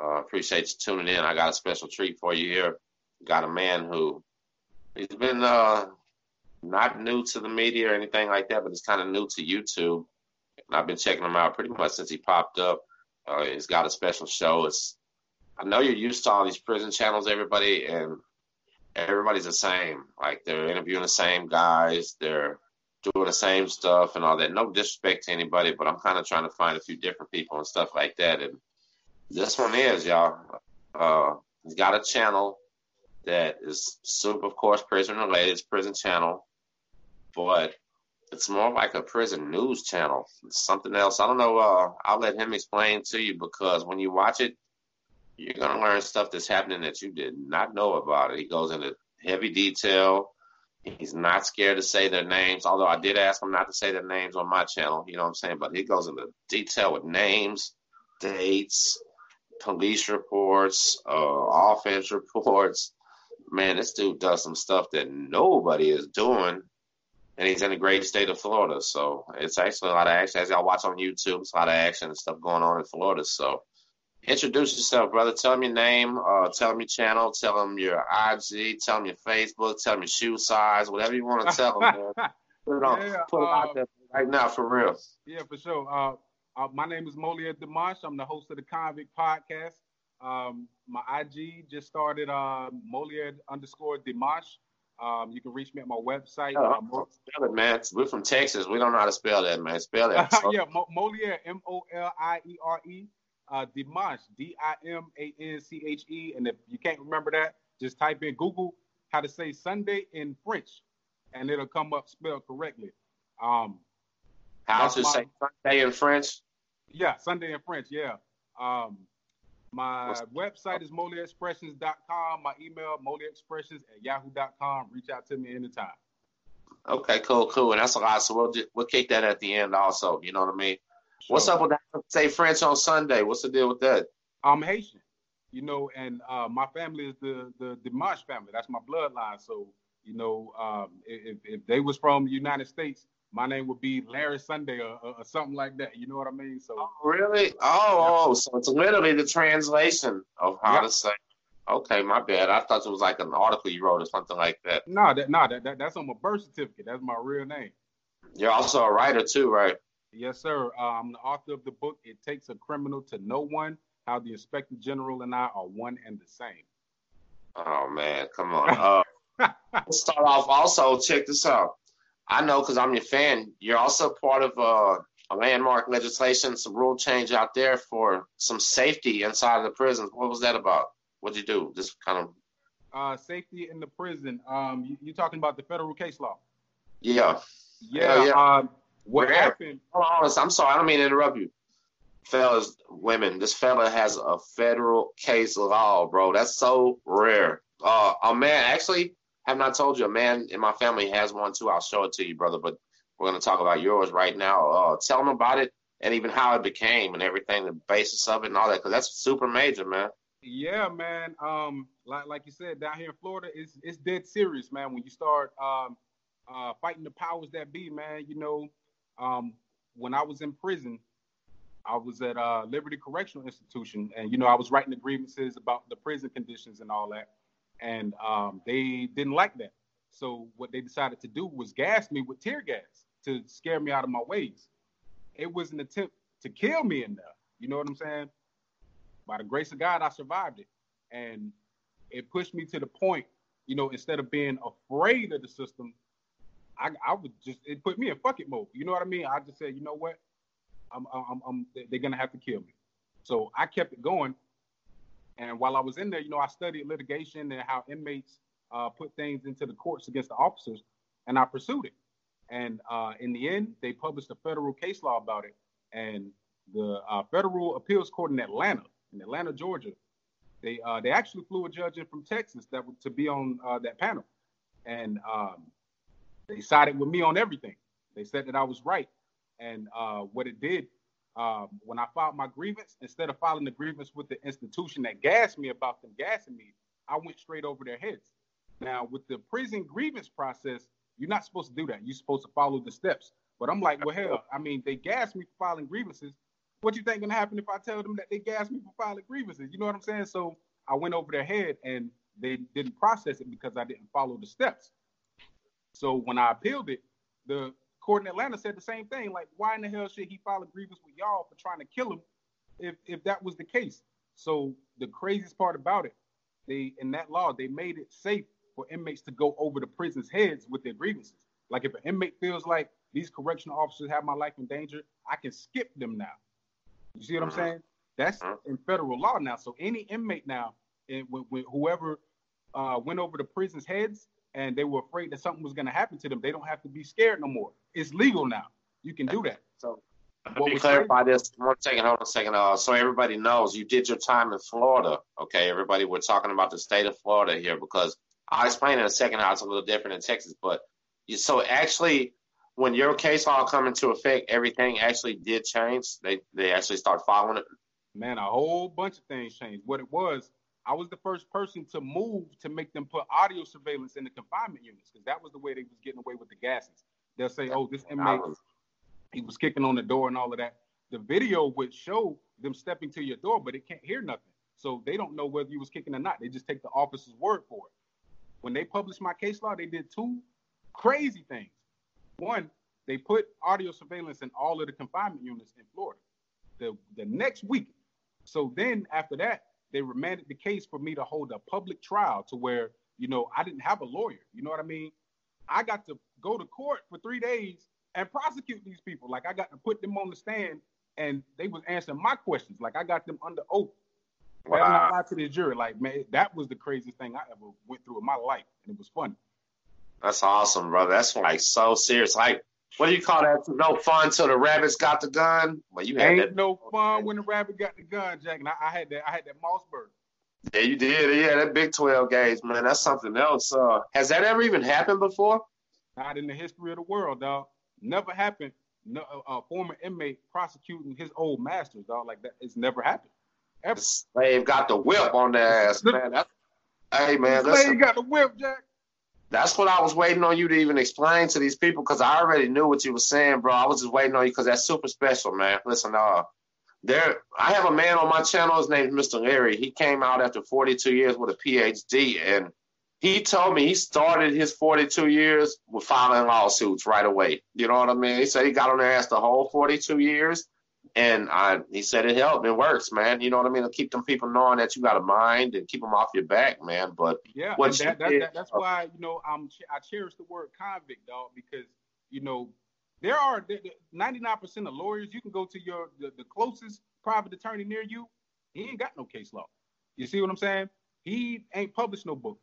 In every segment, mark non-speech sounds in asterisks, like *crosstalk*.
Uh, appreciate you tuning in. I got a special treat for you here. Got a man who he's been uh, not new to the media or anything like that, but he's kind of new to YouTube. And I've been checking him out pretty much since he popped up. Uh, he's got a special show. It's I know you're used to all these prison channels, everybody, and everybody's the same. Like they're interviewing the same guys, they're doing the same stuff and all that. No disrespect to anybody, but I'm kind of trying to find a few different people and stuff like that. And this one is, y'all. Uh, he's got a channel that is super, of course, prison related. It's prison channel, but it's more like a prison news channel. It's something else. I don't know. Uh, I'll let him explain to you because when you watch it, you're gonna learn stuff that's happening that you did not know about. It. He goes into heavy detail. He's not scared to say their names, although I did ask him not to say their names on my channel. You know what I'm saying? But he goes into detail with names, dates, police reports, uh, offense reports. Man, this dude does some stuff that nobody is doing, and he's in the great state of Florida. So it's actually a lot of action. As y'all watch on YouTube, it's a lot of action and stuff going on in Florida. So introduce yourself, brother. Tell them your name, uh, tell them your channel, tell them your IG, tell them your Facebook, tell them your shoe size, whatever you want to tell them, man. *laughs* Put it on, yeah, put it uh, out there right now for real. Yeah, for sure. Uh, uh, my name is Moliere Dimanche. I'm the host of the Convict Podcast. Um, my IG just started uh, Moliere underscore Dimanche. Um, you can reach me at my website. Oh, uh, Mo- spell it, man. We're from Texas. We don't know how to spell that, man. Spell it. *laughs* yeah, Mo- Moliere, M O L I E R E. Uh, Dimanche, D I M A N C H E. And if you can't remember that, just type in Google how to say Sunday in French, and it'll come up spelled correctly. Um, how to my, say Sunday in French? Yeah, Sunday in French. Yeah. Um, my What's website is moliereexpressions.com. My email, molieexpressions at yahoo.com. Reach out to me anytime. Okay, cool, cool. And that's a lot. So we'll we'll kick that at the end also. You know what I mean? Sure. What's up with that? Say French on Sunday. What's the deal with that? I'm Haitian, you know, and uh, my family is the the Dimanche family. That's my bloodline. So you know, um, if if they was from the United States, my name would be Larry Sunday or, or, something like that. You know what I mean? So oh, really? Oh, oh, so it's literally the translation of how yeah. to say. Okay, my bad. I thought it was like an article you wrote or something like that. No, that no, that, that that's on my birth certificate. That's my real name. You're also a writer too, right? Yes, sir. Uh, I'm the author of the book. It takes a criminal to know one. How the inspector general and I are one and the same. Oh man, come on. *laughs* Uh, let's start off. Also, check this out. I know because I'm your fan. You're also part of uh, a landmark legislation, some rule change out there for some safety inside of the prisons. What was that about? What'd you do? Just kind of uh, safety in the prison. Um, you, you talking about the federal case law? Yeah. Yeah. yeah. Um, what happened? Hold on, I'm sorry. I don't mean to interrupt you, fellas, women. This fella has a federal case law, bro. That's so rare. Uh, a man actually have not told you a man in my family has one too. I'll show it to you, brother. But we're going to talk about yours right now. Uh, tell them about it and even how it became and everything, the basis of it and all that, because that's super major, man. Yeah, man. Um, like like you said, down here in Florida, it's it's dead serious, man. When you start um, uh, fighting the powers that be, man. You know, um, when I was in prison, I was at uh, Liberty Correctional Institution, and you know, I was writing the grievances about the prison conditions and all that and um, they didn't like that. So what they decided to do was gas me with tear gas to scare me out of my ways. It was an attempt to kill me in there. You know what I'm saying? By the grace of God, I survived it, and it pushed me to the point. You know, instead of being afraid of the system, I, I would just it put me in fuck it mode. You know what I mean? I just said, you know what? I'm, I'm, I'm they're gonna have to kill me. So I kept it going and while I was in there, you know, I studied litigation and how inmates uh, put things into the courts against the officers, and I pursued it. And uh, in the end, they published a federal case law about it. And the uh, federal appeals court in Atlanta, in Atlanta, Georgia, they uh, they actually flew a judge in from Texas that to be on uh, that panel, and um, they sided with me on everything. They said that I was right, and uh, what it did um, when I filed my grievance, instead of filing the grievance with the institution that gassed me about them gassing me, I went straight over their heads. Now, with the prison grievance process, you're not supposed to do that. You're supposed to follow the steps. But I'm like, well, hell, I mean, they gassed me for filing grievances. what you think gonna happen if I tell them that they gassed me for filing grievances? You know what I'm saying? So I went over their head and they didn't process it because I didn't follow the steps. So when I appealed it, the court in Atlanta said the same thing. Like, why in the hell should he file a grievance with y'all for trying to kill him if if that was the case? So the craziest part about it, they in that law they made it safe for inmates to go over the prison's heads with their grievances. Like if an inmate feels like these correctional officers have my life in danger, I can skip them now. You see what I'm mm-hmm. saying? That's mm-hmm. in federal law now. So any inmate now, and whoever uh, went over the prison's heads and they were afraid that something was going to happen to them, they don't have to be scared no more. It's legal now. You can do that. So let me clarify this one second. Hold on a second. Uh, so everybody knows you did your time in Florida. Okay, everybody, we're talking about the state of Florida here because I'll explain in a second how it's a little different in Texas. But you, so actually, when your case law come into effect, everything actually did change. They they actually start following it. Man, a whole bunch of things changed. What it was, I was the first person to move to make them put audio surveillance in the confinement units because that was the way they was getting away with the gases. They'll say, "Oh, this inmate, he was kicking on the door and all of that." The video would show them stepping to your door, but it can't hear nothing, so they don't know whether you was kicking or not. They just take the officer's word for it. When they published my case law, they did two crazy things. One, they put audio surveillance in all of the confinement units in Florida. The the next week. So then after that, they remanded the case for me to hold a public trial to where, you know, I didn't have a lawyer. You know what I mean? I got to go to court for three days and prosecute these people. Like I got to put them on the stand and they was answering my questions. Like I got them under oath. Wow. And I lied to the jury. Like, man, that was the craziest thing I ever went through in my life. And it was fun. That's awesome, brother. That's like so serious. Like, what do you call that? No fun till the rabbits got the gun. Well, you had Ain't that. no fun when the rabbit got the gun, Jack. And I, I had that. I had that Mossberg. Yeah, you did. Yeah, that Big Twelve gauge, man. That's something else. Uh, has that ever even happened before? Not in the history of the world, dog. Never happened. No, a former inmate prosecuting his old masters, dog. Like that, it's never happened. Ever. The slave got the whip on their ass, man. That's, hey, man. The slave got the whip, Jack. That's what I was waiting on you to even explain to these people because I already knew what you were saying, bro. I was just waiting on you because that's super special, man. Listen, uh, there, I have a man on my channel. His name is Mr. Larry. He came out after 42 years with a PhD, and he told me he started his 42 years with filing lawsuits right away. You know what I mean? He said he got on their ass the whole 42 years, and I, he said it helped. It works, man. You know what I mean? To keep them people knowing that you got a mind and keep them off your back, man. But yeah, what that, that, did, that, that's uh, why you know I'm I cherish the word convict, dog, because you know there are 99% of lawyers. You can go to your the, the closest private attorney near you. He ain't got no case law. You see what I'm saying? He ain't published no book.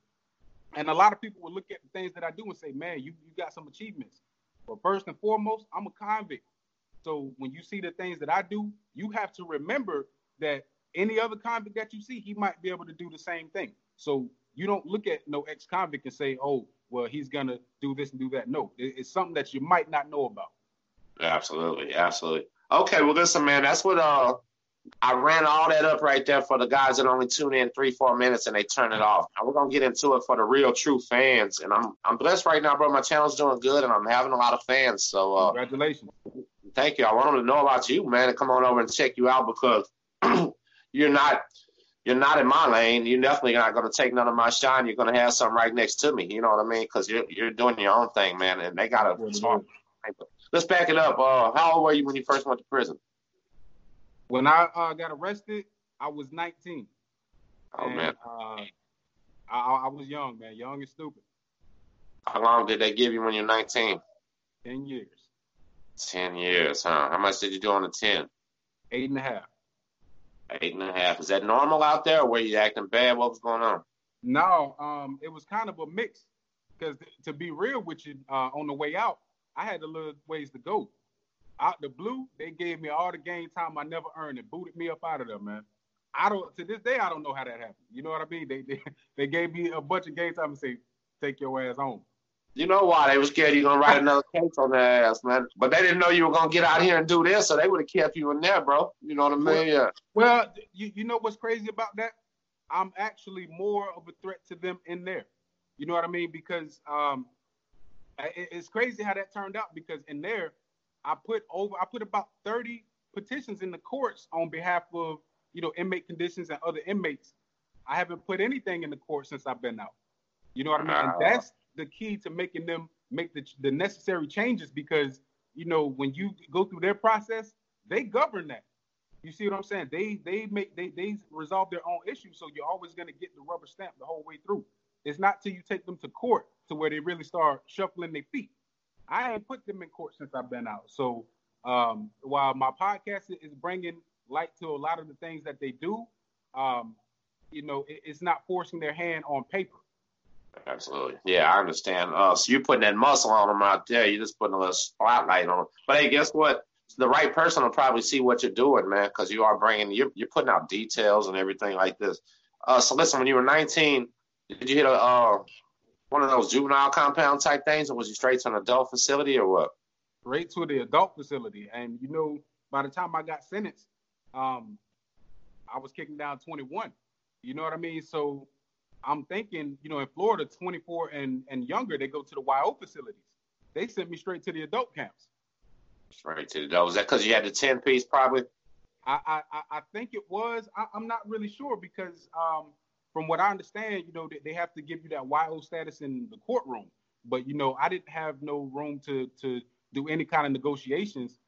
And a lot of people will look at the things that I do and say, man, you, you got some achievements. But first and foremost, I'm a convict. So when you see the things that I do, you have to remember that any other convict that you see, he might be able to do the same thing. So you don't look at no ex-convict and say, oh, well, he's gonna do this and do that. No, it's something that you might not know about. Absolutely, absolutely. Okay, well, listen, man, that's what uh I ran all that up right there for the guys that only tune in three, four minutes and they turn it off. Now we're gonna get into it for the real true fans. And I'm I'm blessed right now, bro. My channel's doing good and I'm having a lot of fans. So uh, congratulations. Thank you. I want them to know about you, man, and come on over and check you out because *clears throat* you're not you're not in my lane. You're definitely not going to take none of my shine. You're going to have some right next to me. You know what I mean? Because you're you're doing your own thing, man. And they got to. Let's back it up. Uh, how old were you when you first went to prison? When I uh, got arrested, I was 19. Oh and, man. Uh, I, I was young, man, young and stupid. How long did they give you when you're 19? Ten years. Ten years, huh? How much did you do on the ten? Eight and a half. Eight and a half. Is that normal out there, or were you acting bad? What was going on? No, um, it was kind of a mix. Because to be real with you, uh, on the way out, I had a little ways to go out the blue, they gave me all the game time I never earned and booted me up out of there, man. I don't to this day I don't know how that happened. You know what I mean? They they, *laughs* they gave me a bunch of game time and say, take your ass home. You know why? They were scared you're gonna write another case on their ass, man. But they didn't know you were gonna get out here and do this, so they would have kept you in there, bro. You know what I mean? Well, yeah. Well, you, you know what's crazy about that? I'm actually more of a threat to them in there. You know what I mean? Because um, it, it's crazy how that turned out. Because in there, I put over, I put about 30 petitions in the courts on behalf of you know inmate conditions and other inmates. I haven't put anything in the court since I've been out. You know what I mean? And that's the key to making them make the the necessary changes because you know when you go through their process, they govern that. You see what I'm saying? They they make they they resolve their own issues, so you're always gonna get the rubber stamp the whole way through. It's not till you take them to court to where they really start shuffling their feet. I ain't put them in court since I've been out. So um, while my podcast is bringing light to a lot of the things that they do, um, you know, it, it's not forcing their hand on paper. Absolutely. Yeah, I understand. Uh, so you're putting that muscle on them out there. You're just putting a little spotlight on them. But hey, guess what? The right person will probably see what you're doing, man, because you are bringing, you're, you're putting out details and everything like this. Uh, so listen, when you were 19, did you hit a uh, one of those juvenile compound type things, or was you straight to an adult facility, or what? Straight to the adult facility, and you know, by the time I got sentenced, um, I was kicking down 21. You know what I mean? So I'm thinking, you know, in Florida, 24 and, and younger, they go to the YO facilities. They sent me straight to the adult camps. Straight to the adult. Was that because you had the 10 piece probably? I, I, I think it was. I, am not really sure because um, from what I understand, you know, they, they have to give you that YO status in the courtroom. But, you know, I didn't have no room to, to do any kind of negotiations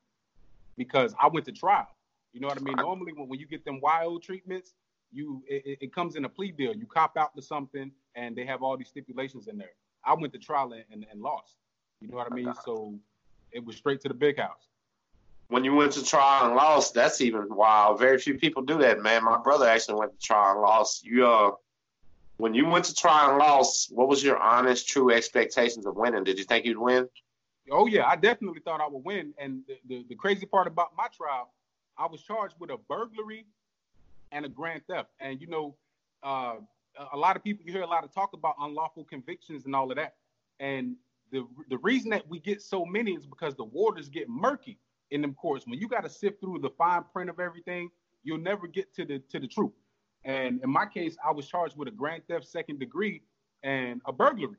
because I went to trial. You know what I mean? Normally, when, when you get them YO treatments, you it, it, comes in a plea deal. You cop out to something, and they have all these stipulations in there. I went to trial and, and, and lost. You know what I mean? So it was straight to the big house. When you went to trial and lost, that's even wild. Very few people do that, man. My brother actually went to trial and lost. You uh, when you went to trial and lost, what was your honest, true expectations of winning? Did you think you'd win? Oh yeah, I definitely thought I would win. And the, the, the crazy part about my trial, I was charged with a burglary and a grand theft. And you know, uh, a lot of people you hear a lot of talk about unlawful convictions and all of that. And the the reason that we get so many is because the waters get murky in them courts. When you got to sift through the fine print of everything, you'll never get to the to the truth. And in my case, I was charged with a grand theft second degree and a burglary.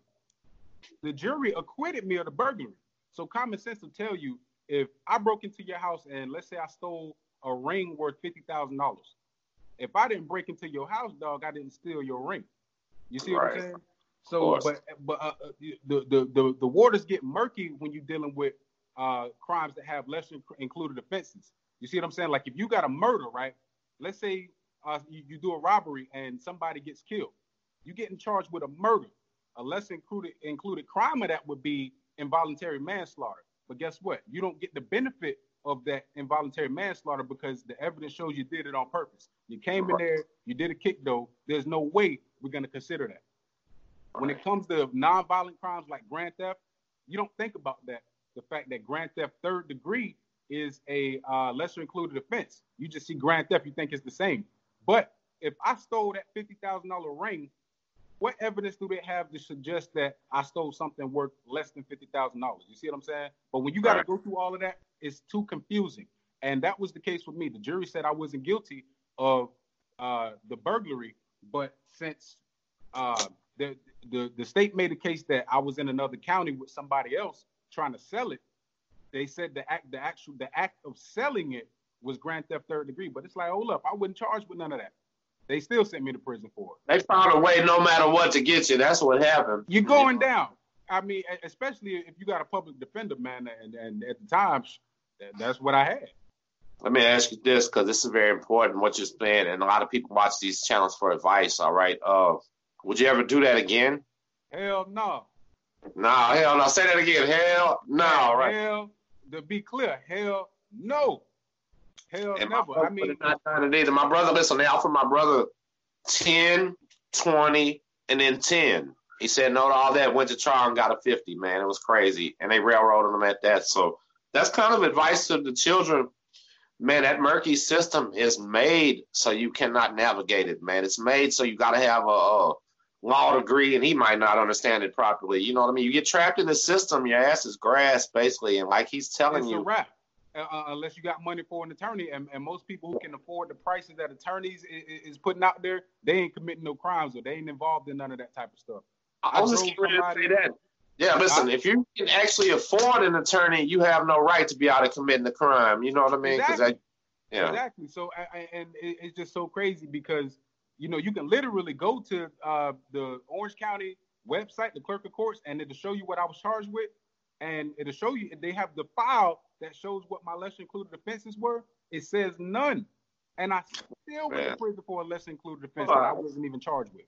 The jury acquitted me of the burglary. So common sense will tell you if I broke into your house and let's say I stole a ring worth fifty thousand dollars, if I didn't break into your house, dog, I didn't steal your ring. You see right. what I'm saying? So, but but uh, the, the the the waters get murky when you're dealing with uh, crimes that have lesser included offenses. You see what I'm saying? Like if you got a murder, right? Let's say uh, you, you, do a robbery and somebody gets killed, you get in charged with a murder. A lesser included included crime of that would be involuntary manslaughter. But guess what? You don't get the benefit of that involuntary manslaughter because the evidence shows you did it on purpose. You came in there, you did a kick though. There's no way we're gonna consider that. When it comes to non-violent crimes like grand theft, you don't think about that. The fact that grand theft third degree is a uh, lesser included offense. You just see grand theft, you think it's the same. But if I stole that fifty thousand dollar ring, what evidence do they have to suggest that I stole something worth less than fifty thousand dollars? You see what I'm saying? But when you got to go through all of that, it's too confusing. And that was the case with me. The jury said I wasn't guilty of uh, the burglary, but since uh, the, the the state made a case that I was in another county with somebody else trying to sell it, they said the act the actual the act of selling it was grand theft third degree. But it's like, hold up, I wasn't charged with none of that. They still sent me to prison for it. They found a way, no matter what, to get you. That's what happened. You're going down. I mean, especially if you got a public defender, man, and, and at the time, that's what I had. Let me ask you this, because this is very important. What you're saying, and a lot of people watch these channels for advice. All right, uh, would you ever do that again? Hell no. No, hell no. Say that again. Hell no. Hell, right. Hell, to be clear, hell no. Hell and never. I mean, not done it either. My brother, listen, they offered my brother 10, 20, and then 10. He said no to all that, went to trial and got a 50, man. It was crazy. And they railroaded him at that. So that's kind of advice to the children. Man, that murky system is made so you cannot navigate it, man. It's made so you got to have a, a law degree, and he might not understand it properly. You know what I mean? You get trapped in the system, your ass is grass, basically. And like he's telling it's you, a wrap. Uh, uh, unless you got money for an attorney. And, and most people who can afford the prices that attorneys is, is, putting out there, they ain't committing no crimes or they ain't involved in none of that type of stuff. I, I was just say that. Yeah, listen, I, if you can actually afford an attorney, you have no right to be out of committing the crime. You know what I mean? Exactly. Yeah. Exactly. So, and it's just so crazy because you know you can literally go to uh, the Orange County website, the clerk of courts, and it'll show you what I was charged with, and it'll show you they have the file that shows what my lesser included offenses were. It says none, and I still went to prison for a lesser included offense that I wasn't even charged with.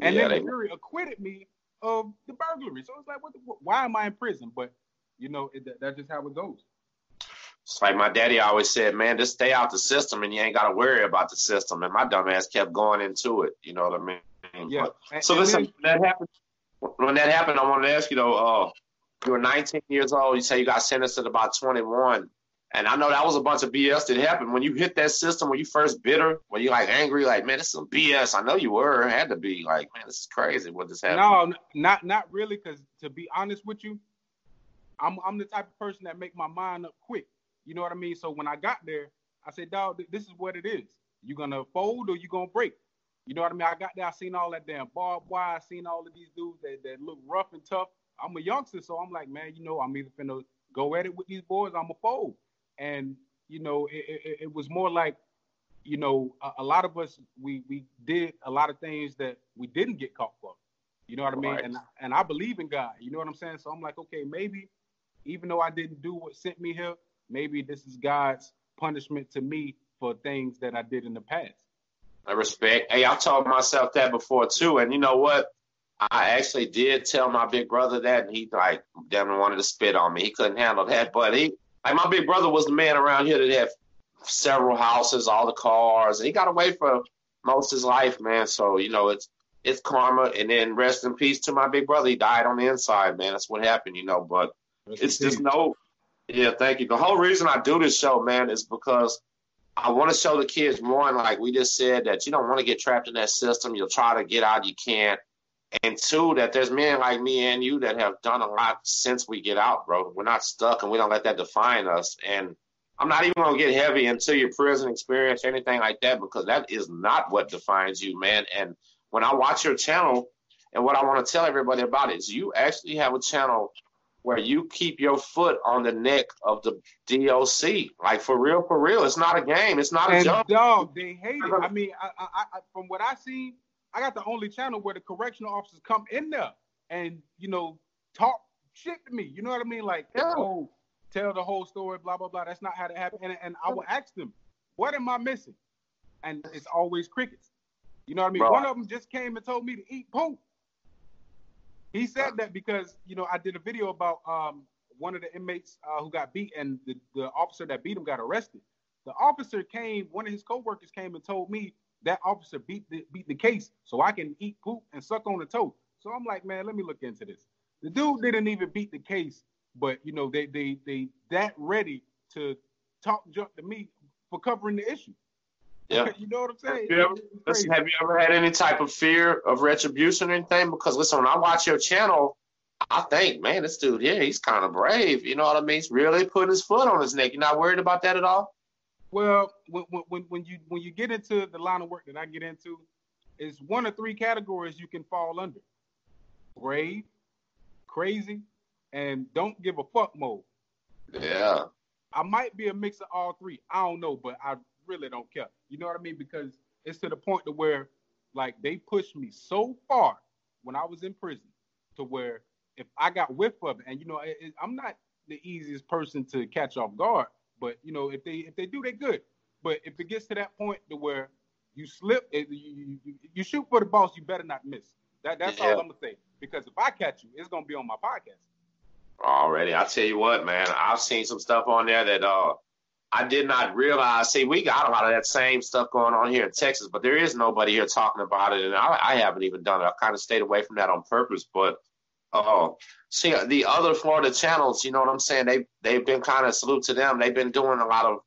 And yeah, then the jury acquitted me of the burglary. So it's like, what? The, why am I in prison? But you know, it, that's just how it goes. It's like my daddy always said, man, just stay out the system and you ain't got to worry about the system. And my dumb ass kept going into it. You know what I mean? Yeah. But, so and listen, then, that happened. When that happened, I wanted to ask you though. Uh, you were 19 years old. You say you got sentenced at about 21. And I know that was a bunch of BS that happened when you hit that system. When you first bitter, when you like angry, like man, this is some BS. I know you were. It had to be like, man, this is crazy. What this happened? No, not not really. Because to be honest with you, I'm I'm the type of person that make my mind up quick. You know what I mean? So when I got there, I said, dog, this is what it is. You gonna fold or you gonna break? You know what I mean? I got there, I seen all that damn barbed wire, I seen all of these dudes that, that look rough and tough. I'm a youngster, so I'm like, man, you know, I'm either finna go at it with these boys, I'm a fold. And you know, it, it, it was more like, you know, a, a, lot of us we we did a lot of things that we didn't get caught for. You know what I mean? Right. And and I believe in God. You know what I'm saying? So I'm like, okay, maybe even though I didn't do what sent me here, maybe this is God's punishment to me for things that I did in the past. I respect. Hey, I told myself that before too, and you know what? I actually did tell my big brother that, and he like damn wanted to spit on me. He couldn't handle that, but he like my big brother was the man around here that had several houses, all the cars, and he got away for most of his life, man. So you know it's it's karma, and then rest in peace to my big brother. He died on the inside, man. That's what happened, you know. But it's just no, yeah. Thank you. The whole reason I do this show, man, is because I want to show the kids one, like we just said, that you don't want to get trapped in that system. You'll try to get out, you can't and two, that there's men like me and you that have done a lot since we get out, bro. We're not stuck and we don't let that define us. And I'm not even gonna get heavy into your prison experience or anything like that because that is not what defines you, man. And when I watch your channel and what I want to tell everybody about is you actually have a channel where you keep your foot on the neck of the DOC. Like for real, for real. It's not a game. It's not and a joke. Dog, they hate it. Uh-huh. I mean, I, I, I, from what I see, I got the only channel where the correctional officers come in there and you know talk shit to me. You know what I mean? Like, yeah. oh, tell the whole story, blah blah blah. That's not how it happened. And, and I will ask them, what am I missing? And it's always crickets. You know what I mean? Bro. One of them just came and told me to eat poop. He said that because you know I did a video about um, one of the inmates uh, who got beat, and the, the officer that beat him got arrested. The officer came, one of his coworkers came and told me that officer beat the beat the case so I can eat poop and suck on the toe. So I'm like, man, let me look into this. The dude didn't even beat the case, but you know, they they they that ready to talk junk to me for covering the issue. Yeah. *laughs* you know what I'm saying? Have you, ever, listen, have you ever had any type of fear of retribution or anything? Because listen, when I watch your channel, I think, man, this dude here, he's kind of brave. You know what I mean? He's really putting his foot on his neck. You're not worried about that at all? Well, when, when when you when you get into the line of work that I get into, it's one of three categories you can fall under: brave, crazy, and don't give a fuck mode. Yeah. I might be a mix of all three. I don't know, but I really don't care. You know what I mean? Because it's to the point to where, like, they pushed me so far when I was in prison to where if I got whiff of it, and you know, it, it, I'm not the easiest person to catch off guard, but you know, if they if they do, they good. But if it gets to that point to where you slip, you, you, you shoot for the boss, you better not miss. That that's yeah. all I'm gonna say. Because if I catch you, it's gonna be on my podcast. Already, I tell you what, man, I've seen some stuff on there that uh I did not realize. See, we got a lot of that same stuff going on here in Texas, but there is nobody here talking about it, and I, I haven't even done it. I kind of stayed away from that on purpose. But uh, see, the other Florida channels, you know what I'm saying? They they've been kind of salute to them. They've been doing a lot of,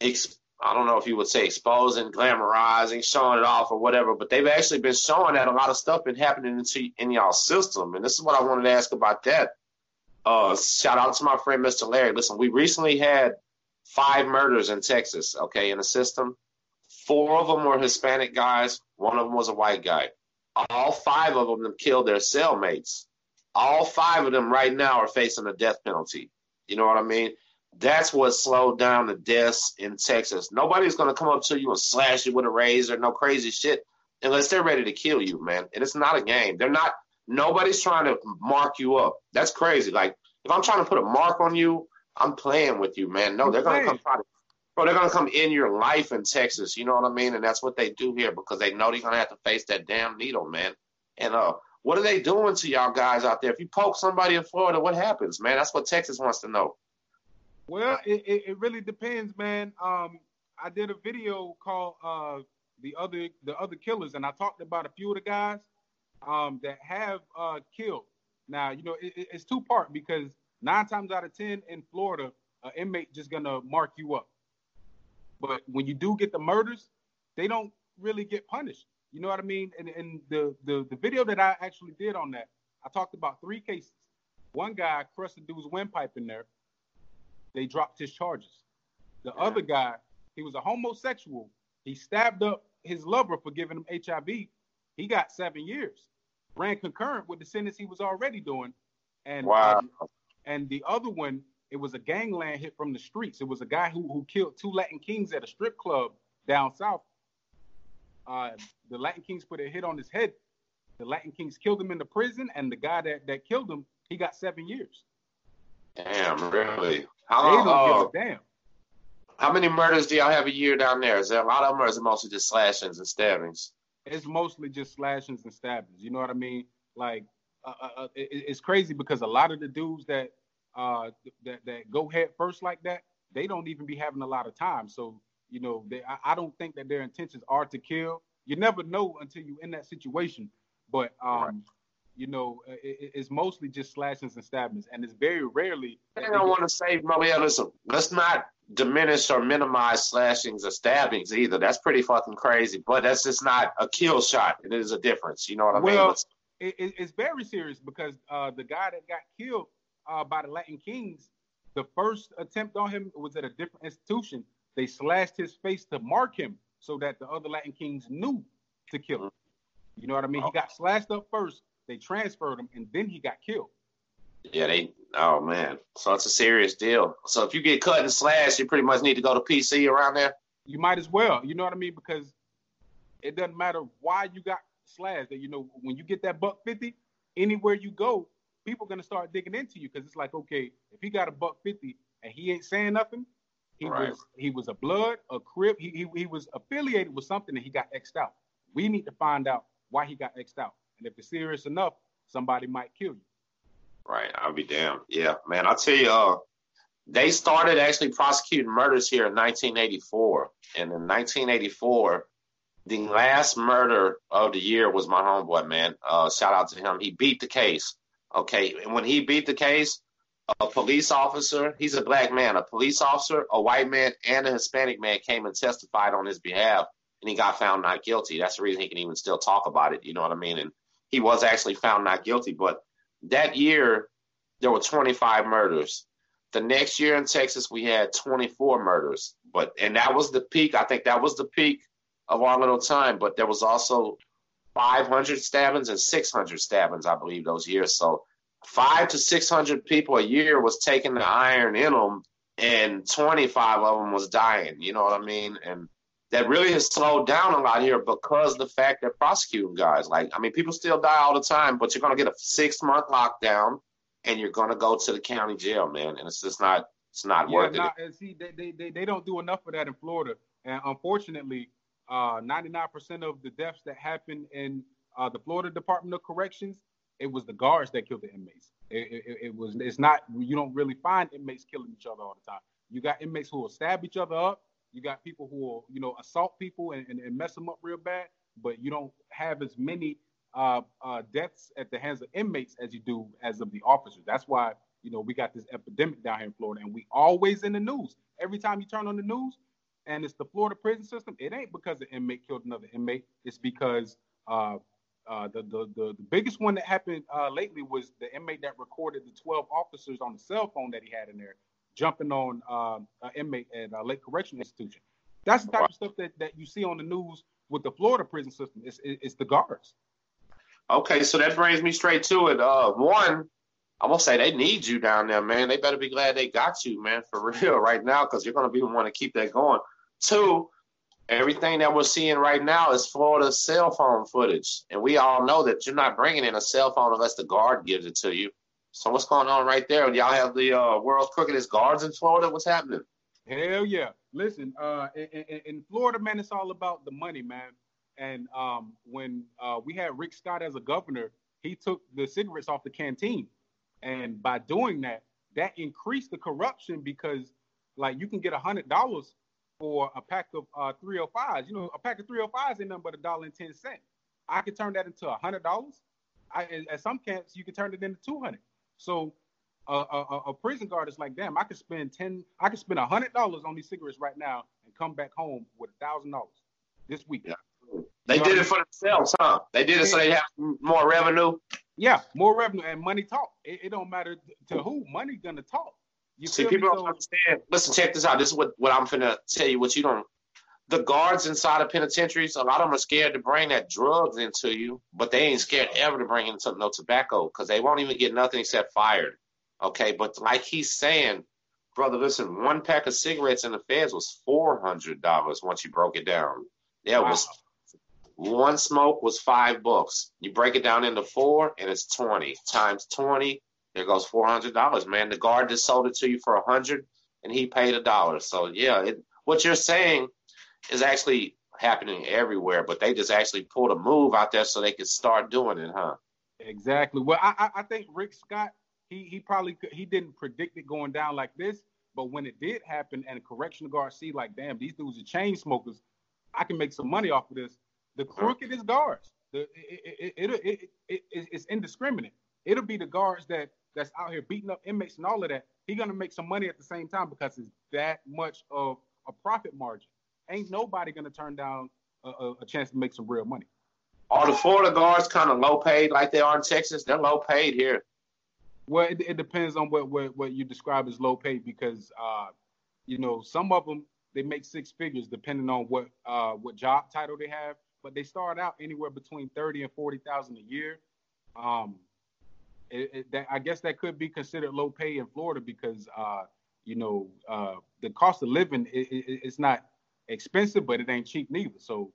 I don't know if you would say exposing, glamorizing, showing it off or whatever, but they've actually been showing that a lot of stuff been happening into in y'all system, and this is what I wanted to ask about that. Uh, shout out to my friend Mr. Larry. Listen, we recently had five murders in Texas, okay, in the system. Four of them were Hispanic guys. One of them was a white guy. All five of them killed their cellmates. All five of them right now are facing a death penalty. You know what I mean? That's what slowed down the deaths in Texas. Nobody's gonna come up to you and slash you with a razor, no crazy shit, unless they're ready to kill you, man. And it's not a game. They're not. Nobody's trying to mark you up. That's crazy. Like if I'm trying to put a mark on you, I'm playing with you, man. No, they're gonna come try to bro, they're gonna come in your life in Texas. You know what I mean? And that's what they do here because they know they're gonna have to face that damn needle, man. And uh, what are they doing to y'all guys out there? If you poke somebody in Florida, what happens, man? That's what Texas wants to know. Well, it, it, it really depends, man. Um, I did a video called uh, the other the other killers, and I talked about a few of the guys um, that have uh, killed. Now, you know, it, it's two part because nine times out of ten in Florida, an inmate just gonna mark you up. But when you do get the murders, they don't really get punished. You know what I mean? And, and the, the the video that I actually did on that, I talked about three cases. One guy crushed a dude's windpipe in there. They dropped his charges. The yeah. other guy, he was a homosexual. He stabbed up his lover for giving him HIV. He got seven years. Ran concurrent with the sentence he was already doing. And wow. and, and the other one, it was a gangland hit from the streets. It was a guy who who killed two Latin Kings at a strip club down south. Uh, the Latin Kings put a hit on his head. The Latin Kings killed him in the prison, and the guy that, that killed him, he got seven years. Damn, really? How long? Uh, damn. How many murders do y'all have a year down there? Is there a lot of them, or is it mostly just slashings and stabbings? It's mostly just slashings and stabbings. You know what I mean? Like, uh, uh, uh it, it's crazy because a lot of the dudes that uh, that that go head first like that, they don't even be having a lot of time. So you know, they, I, I, don't think that their intentions are to kill. You never know until you're in that situation. But um, right. you know, it, it's mostly just slashings and stabbings, and it's very rarely. I don't want to say, Molia, listen, let's not diminish or minimize slashings or stabbings either. That's pretty fucking crazy. But that's just not a kill shot. It is a difference. You know what I well, mean? It, it's very serious because uh, the guy that got killed uh, by the Latin Kings, the first attempt on him was at a different institution. They slashed his face to mark him so that the other Latin Kings knew to kill him. You know what I mean? He got slashed up first. They transferred him, and then he got killed. Yeah, they. Oh man, so it's a serious deal. So if you get cut and slashed, you pretty much need to go to PC around there. You might as well. You know what I mean? Because it doesn't matter why you got slashed. That you know when you get that buck fifty, anywhere you go, people are gonna start digging into you because it's like, okay, if he got a buck fifty and he ain't saying nothing, he right. was he was a blood, a crip, he, he he was affiliated with something and he got xed out. We need to find out why he got xed out, and if it's serious enough, somebody might kill you. Right, I'll be damned. Yeah, man, I'll tell you, uh, they started actually prosecuting murders here in 1984, and in 1984. The last murder of the year was my homeboy, man. Uh, shout out to him. He beat the case. Okay, and when he beat the case, a police officer, he's a black man, a police officer, a white man, and a Hispanic man came and testified on his behalf, and he got found not guilty. That's the reason he can even still talk about it. You know what I mean? And he was actually found not guilty. But that year, there were 25 murders. The next year in Texas, we had 24 murders. But and that was the peak. I think that was the peak of our little time. But there was also 500 stabbings and 600 stabbings, I believe, those years. So five to 600 people a year was taking the iron in them, and 25 of them was dying. You know what I mean? And that really has slowed down a lot here because the fact that prosecuting guys. Like, I mean, people still die all the time, but you're going to get a six month lockdown and you're going to go to the county jail, man. And it's just not, it's not yeah, worth not, it. See, they, they, they don't do enough of that in Florida. And unfortunately, uh, 99% of the deaths that happen in uh, the Florida Department of Corrections, it was the guards that killed the inmates. It, it, it, was. It's not. You don't really find inmates killing each other all the time. You got inmates who will stab each other up. You got people who will, you know, assault people and, and, and mess them up real bad. But you don't have as many uh, uh, deaths at the hands of inmates as you do as of the officers. That's why you know we got this epidemic down here in Florida, and we always in the news. Every time you turn on the news, and it's the Florida prison system, it ain't because an inmate killed another inmate. It's because uh, uh, the, the, the the biggest one that happened uh, lately was the inmate that recorded the 12 officers on the cell phone that he had in there jumping on um, an inmate at a Lake Correctional Institution. That's the type wow. of stuff that, that you see on the news with the Florida prison system. It's, it's the guards. Okay, so that brings me straight to it. Uh, one, I'm gonna say they need you down there, man. They better be glad they got you, man, for *laughs* real, right now, because you're gonna be the one to keep that going. Two, everything that we're seeing right now is Florida's cell phone footage, and we all know that you're not bringing in a cell phone unless the guard gives it to you. So what's going on right there? Y'all have the uh, world's crookedest guards in Florida. What's happening? Hell yeah! Listen, uh, in, in, Florida, man, it's all about the money, man. And um, when uh, we had Rick Scott as a governor, he took the cigarettes off the canteen, and by doing that, that increased the corruption because, like, you can get a hundred dollars for a pack of uh, 305s. You know, a pack of 305s ain't nothing but a dollar and ten cent. I could turn that into a hundred dollars. At some camps, you can turn it into two hundred. So a, a, a, prison guard is like, damn, I could spend ten, I could spend a hundred dollars on these cigarettes right now and come back home with a thousand dollars this week. Yeah. They you did it for themselves, huh? They did it so they have more revenue. Yeah, more revenue and money talk. It, it don't matter to who, money gonna talk. You See, people don't understand. Listen, check this out. This is what, what I'm gonna tell you. What you don't. The guards inside of penitentiaries, a lot of them are scared to bring that drugs into you, but they ain't scared ever to bring in some no tobacco because they won't even get nothing except fired. Okay, but like he's saying, brother, listen, one pack of cigarettes in the feds was four hundred dollars once you broke it down. There wow. was one smoke was five bucks. You break it down into four, and it's twenty times twenty. There goes four hundred dollars, man. The guard just sold it to you for a hundred, and he paid a dollar. So yeah, it, what you're saying is actually happening everywhere, but they just actually pulled a move out there so they could start doing it, huh? Exactly. Well, I, I think Rick Scott he he probably he didn't predict it going down like this, but when it did happen and correctional guards see like, damn, these dudes are chain smokers, I can make some money off of this. The crookedest guards, the it it, it, it, it, it's indiscriminate. It'll be the guards that that's out here beating up inmates and all of that. He's gonna make some money at the same time because it's that much of a profit margin. Ain't nobody gonna turn down a, a, a chance to make some real money. Are the Florida guards kind of low paid like they are in Texas? They're low paid here. Well, it, it depends on what, what, what you describe as low paid because uh, you know some of them they make six figures depending on what uh, what job title they have, but they start out anywhere between thirty and forty thousand a year. Um, it, it, that, I guess that could be considered low pay in Florida because uh, you know uh, the cost of living it's not expensive, but it ain't cheap neither. So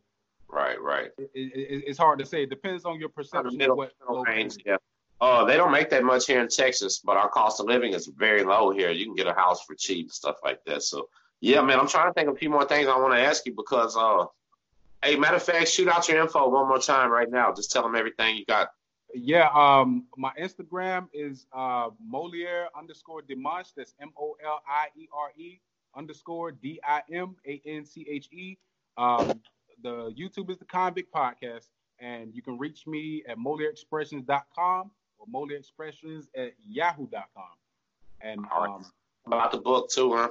right, right. it's hard to say. It depends on your perception middle, of what low range, pay. Yeah. Oh, they don't make that much here in Texas, but our cost of living is very low here. You can get a house for cheap, and stuff like that. So, yeah, man, I'm trying to think of a few more things I want to ask you because, uh, hey, matter of fact, shoot out your info one more time right now. Just tell them everything you got. Yeah, um, my Instagram is uh, Moliere underscore Dimanche. That's M O L I E R E underscore D I M A N C H E. Um, the YouTube is the Convict Podcast, and you can reach me at MoliereExpressions.com or Molly Expressions at yahoo.com. And um, about the book too, huh?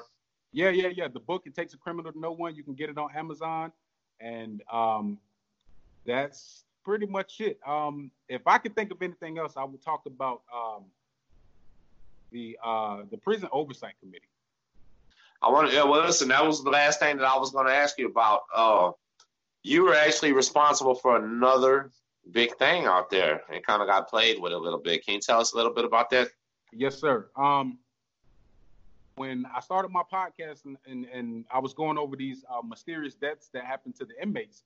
Yeah, yeah, yeah. The book, It Takes a Criminal to Know One. You can get it on Amazon. And um, that's pretty much it. Um, if I could think of anything else, I would talk about um, the uh, the prison oversight committee. I want to. Yeah, well, listen. That was the last thing that I was going to ask you about. Uh, you were actually responsible for another big thing out there and kind of got played with a little bit. Can you tell us a little bit about that? Yes, sir. Um, when I started my podcast and, and, and I was going over these uh, mysterious deaths that happened to the inmates,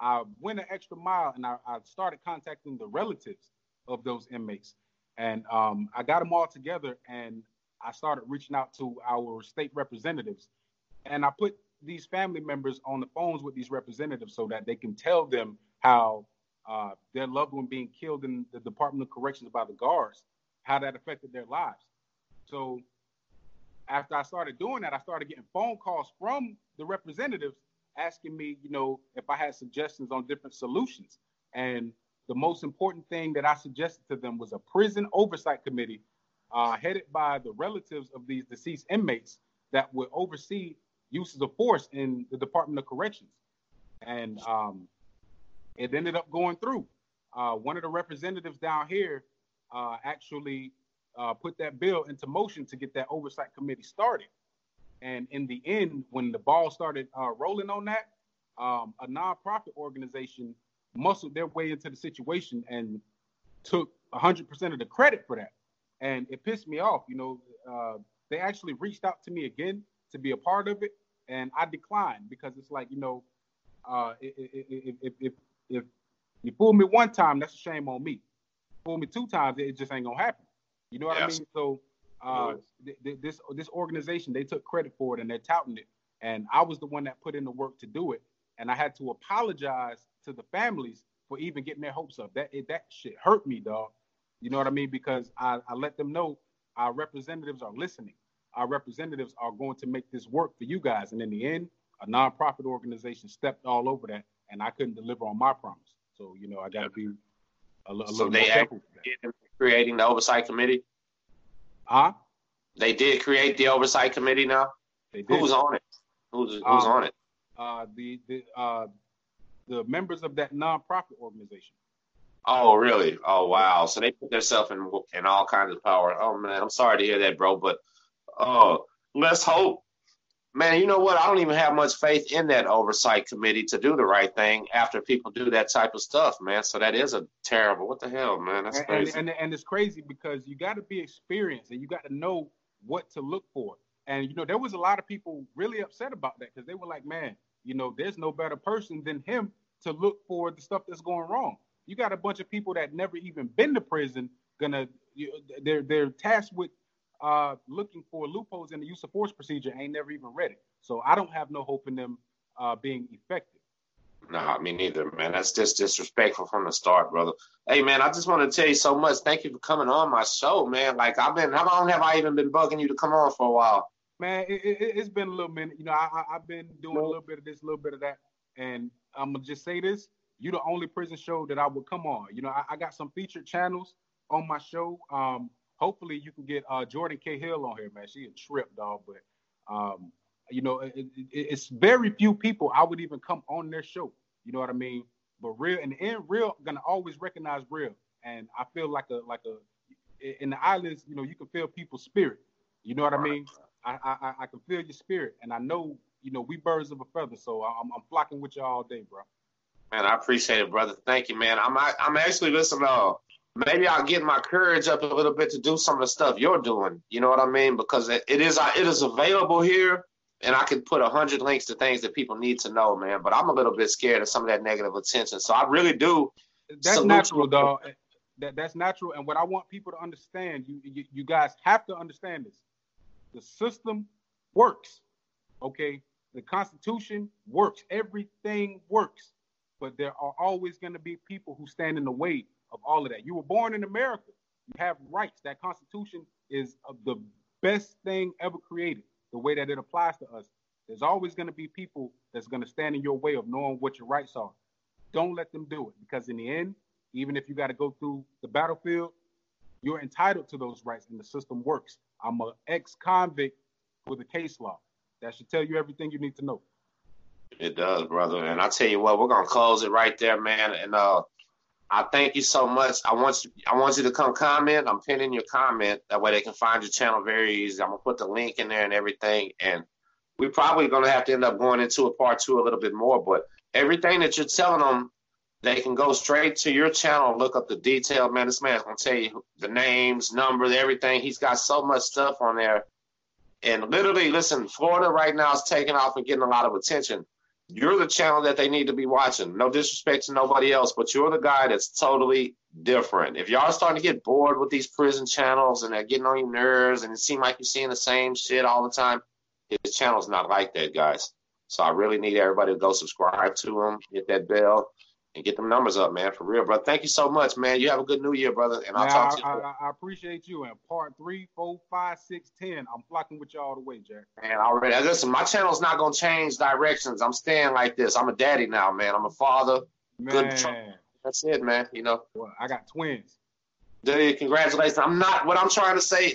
I went an extra mile and I, I started contacting the relatives of those inmates. And um, I got them all together and I started reaching out to our state representatives. And I put these family members on the phones with these representatives so that they can tell them how uh, their loved one being killed in the Department of Corrections by the guards, how that affected their lives. So after I started doing that, I started getting phone calls from the representatives asking me, you know, if I had suggestions on different solutions. And the most important thing that I suggested to them was a prison oversight committee uh, headed by the relatives of these deceased inmates that would oversee uses of force in the Department of Corrections. And um, it ended up going through. Uh, one of the representatives down here uh, actually uh, put that bill into motion to get that oversight committee started. And in the end, when the ball started uh, rolling on that, um, a nonprofit organization muscled their way into the situation and took 100% of the credit for that. and it pissed me off. You know, uh, they actually reached out to me again to be a part of it, and I declined because it's like you know, uh, if, if, if, if you fool me one time, that's a shame on me. Fool me two times, it just ain't gonna happen. You know what yes. I mean? So uh, th- th- this this organization they took credit for it and they're touting it, and I was the one that put in the work to do it, and I had to apologize to the families for even getting their hopes up. That it, that shit hurt me, dog. You know what I mean? Because I, I let them know our representatives are listening. Our representatives are going to make this work for you guys. And in the end, a nonprofit organization stepped all over that, and I couldn't deliver on my promise. So you know, I got to be a, a so little they more careful. Creating the oversight committee. Huh? They did create the oversight committee now. Who's on it? Who's who's um, on it? Uh, the the uh, the members of that nonprofit organization. Oh, really? Oh, wow. So they put themselves in in all kinds of power. Oh man, I'm sorry to hear that, bro. But oh, let's hope. Man, you know what? I don't even have much faith in that oversight committee to do the right thing after people do that type of stuff, man. So that is a terrible. What the hell, man? That's crazy. And, and, and it's crazy because you got to be experienced and you got to know what to look for. And you know, there was a lot of people really upset about that because they were like, "Man, you know, there's no better person than him to look for the stuff that's going wrong." You got a bunch of people that never even been to prison. Gonna you, they're they're tasked with uh, looking for loopholes in the use of force procedure. Ain't never even read it. So I don't have no hope in them uh, being effective. Nah, me neither, man. That's just disrespectful from the start, brother. Hey, man, I just want to tell you so much. Thank you for coming on my show, man. Like I've been, how long have I even been bugging you to come on for a while? Man, it, has it, been a little minute. You know, I, have been doing a little bit of this, a little bit of that, and I'm gonna just say this: you're the only prison show that I would come on. You know, I, I got some featured channels on my show. Um, hopefully you can get uh, Jordan Cahill on here, man. She a trip, dog. But um, you know, it, it, it's very few people I would even come on their show. You know what I mean? But real and in real gonna always recognize real. And I feel like a like a in the islands, you know, you can feel people's spirit. You know what I mean? I I, I can feel your spirit, and I know you know we birds of a feather. So I'm I'm flocking with you all day, bro. Man, I appreciate it, brother. Thank you, man. I'm I'm actually listening. Uh, maybe I'll get my courage up a little bit to do some of the stuff you're doing. You know what I mean? Because it, it is it is available here, and I can put a hundred links to things that people need to know, man. But I'm a little bit scared of some of that negative attention. So I really do. That's natural, dog. That that's natural. And what I want people to understand, you, you you guys have to understand this. The system works. Okay, the Constitution works. Everything works but there are always going to be people who stand in the way of all of that. You were born in America. You have rights. That Constitution is the best thing ever created, the way that it applies to us. There's always going to be people that's going to stand in your way of knowing what your rights are. Don't let them do it because in the end, even if you got to go through the battlefield, you're entitled to those rights and the system works. I'm an ex-convict with a case law. That should tell you everything you need to know. It does, brother. And I tell you what, we're gonna close it right there, man. And uh, I thank you so much. I want you, I want you to come comment. I'm pinning your comment that way they can find your channel very easy. I'm gonna put the link in there and everything. And we're probably gonna have to end up going into a part two a little bit more. But everything that you're telling them, they can go straight to your channel and look up the detail. Man, this man's gonna tell you the names, numbers, everything. He's got so much stuff on there. And literally, listen, Florida right now is taking off and getting a lot of attention you're the channel that they need to be watching. No disrespect to nobody else, but you're the guy that's totally different. If y'all starting to get bored with these prison channels and they're getting on your nerves and it seems like you're seeing the same shit all the time, his channel's not like that, guys. So I really need everybody to go subscribe to him, hit that bell, and get them numbers up, man, for real, bro. Thank you so much, man. You have a good new year, brother, and I'll talk to you. I, I, appreciate you. And part three, four, five, six, ten, I'm flocking with you all the way, Jack. Man, already. Listen, my channel's not gonna change directions. I'm staying like this. I'm a daddy now, man. I'm a father. Man. Good. That's it, man. You know. Well, I got twins. Dude, congratulations. I'm not. What I'm trying to say.